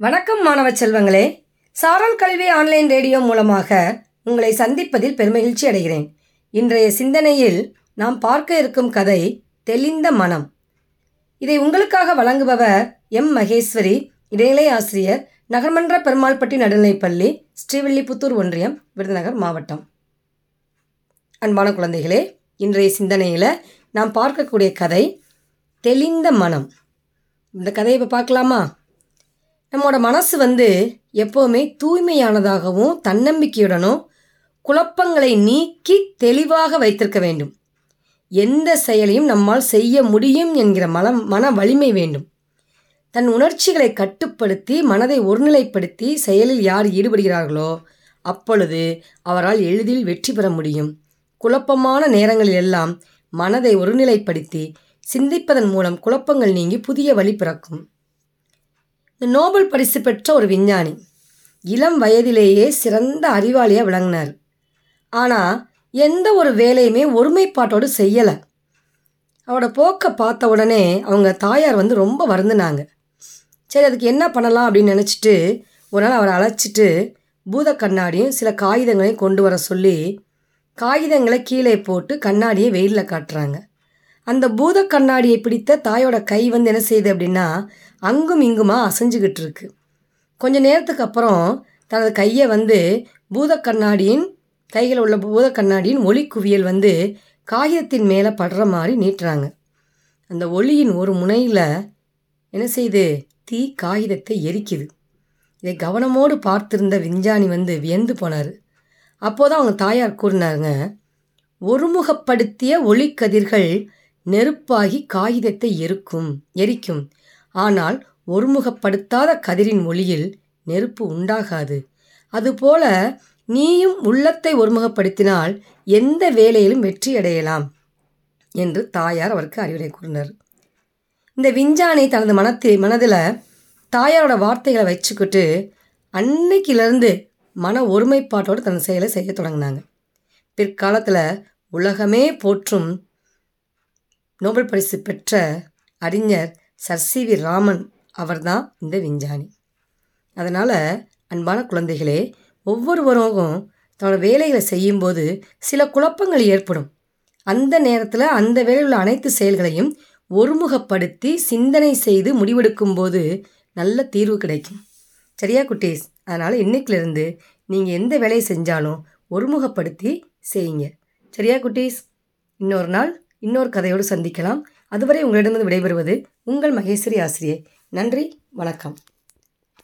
வணக்கம் மாணவ செல்வங்களே. சாரல் கல்வி ஆன்லைன் ரேடியோ மூலமாக உங்களை சந்திப்பதில் பெருமகிழ்ச்சி அடைகிறேன். இன்றைய சிந்தனையில் நாம் பார்க்க இருக்கும் கதை தெளிந்த மனம். இதை உங்களுக்காக வழங்குபவர் எம். மகேஸ்வரி இடைநிலை ஆசிரியர் நகர்மன்ற பெருமாள்பட்டி நடுநிலைப்பள்ளி ஸ்ரீவில்லிபுத்தூர் ஒன்றியம் விருதுநகர் மாவட்டம். அன்பான குழந்தைகளே இன்றைய சிந்தனையில் நாம் பார்க்கக்கூடிய கதை தெளிந்த மனம். இந்த கதையை இப்போ பார்க்கலாமா? நம்மளோட மனசு வந்து எப்போவுமே தூய்மையானதாகவும் தன்னம்பிக்கையுடனும் குழப்பங்களை நீக்கி தெளிவாக வைத்திருக்க வேண்டும். எந்த செயலையும் நம்மால் செய்ய முடியும் என்கிற மனம் மன வலிமை வேண்டும். தன் உணர்ச்சிகளை கட்டுப்படுத்தி மனதை ஒருநிலைப்படுத்தி செயலில் யார் ஈடுபடுகிறார்களோ அப்பொழுது அவரால் எளிதில் வெற்றி பெற முடியும். குழப்பமான நேரங்களில் எல்லாம் மனதை ஒருநிலைப்படுத்தி சிந்திப்பதன் மூலம் குழப்பங்கள் நீங்கி புதிய வழி பிறக்கும். இந்த நோபல் பரிசு பெற்ற ஒரு விஞ்ஞானி. இளம் வயதிலேயே சிறந்த அறிவாளியாக விளங்கினார். ஆனால் எந்த ஒரு வேலையுமே ஒருமைப்பாட்டோடு செய்யலை. அவரோட போக்கை பார்த்த உடனே அவங்க தாயார் வந்து ரொம்ப வருந்தினாங்க. சரி அதுக்கு என்ன பண்ணலாம் அப்படின்னு நினச்சிட்டு ஒரு நாள் அவரை அழைச்சிட்டு பூத கண்ணாடியும் சில காகிதங்களையும் கொண்டு வர சொல்லி காகிதங்களை கீழே போட்டு கண்ணாடியை வெயிலில் காட்டுறாங்க. அந்த பூத கண்ணாடியை பிடித்த தாயோட கை வந்து என்ன செய்யுது அப்படின்னா அங்கும் இங்குமா அசைஞ்சுக்கிட்டு இருக்கு. கொஞ்ச நேரத்துக்கு அப்புறம் தனது கையை வந்து பூத கண்ணாடியின் கையில் உள்ள பூத கண்ணாடியின் ஒளி குவியல் வந்து காகிதத்தின் மேலே படுற மாதிரி நீட்டுறாங்க. அந்த ஒளியின் ஒரு முனையில் என்ன செய்யுது? தீ காகிதத்தை எரிக்குது. இதை கவனமோடு பார்த்திருந்த விஞ்ஞானி வந்து வியந்து போனார். அப்போதான் அவங்க தாயார் கூறினாருங்க ஒருமுகப்படுத்திய ஒளிக்கதிர்கள் நெருப்பாகி காகிதத்தை எருக்கும் எரிக்கும். ஆனால் ஒருமுகப்படுத்தாத கதிரின் ஒளியில் நெருப்பு உண்டாகாது. அதுபோல நீயும் உள்ளத்தை ஒருமுகப்படுத்தினால் எந்த வேலையிலும் வெற்றி அடையலாம் என்று தாயார் அவருக்கு அறிவுரை கூறினார். இந்த விஞ்ஞானி தனது மனத்தை மனதில் தாயாரோட வார்த்தைகளை வச்சுக்கிட்டு அன்னைக்கிலிருந்து மன ஒருமைப்பாட்டோடு தன் செயலை செய்ய தொடங்கினாங்க. பிற்காலத்தில் உலகமே போற்றும் நோபல் பரிசு பெற்ற அறிஞர் சர் சி வி ராமன் அவர்தான் இந்த விஞ்ஞானி. அதனால் அன்பான குழந்தைகளே ஒவ்வொருவரும் தன்னோட வேலைகளை செய்யும்போது சில குழப்பங்கள் ஏற்படும். அந்த நேரத்தில் அந்த வேலையில் உள்ள அனைத்து செயல்களையும் ஒருமுகப்படுத்தி சிந்தனை செய்து முடிவெடுக்கும்போது நல்ல தீர்வு கிடைக்கும். சரியா குட்டீஸ்? அதனால் இன்றைக்கிலிருந்து நீங்கள் எந்த வேலையை செஞ்சாலும் ஒருமுகப்படுத்தி செய்யுங்க. சரியா குட்டீஸ்? இன்னொரு நாள் இன்னொரு கதையோடு சந்திக்கலாம். அதுவரை உங்களிடமிருந்து விடைபெறுவது உங்கள் மகேஸ்வரி ஆசிரியை. நன்றி வணக்கம்.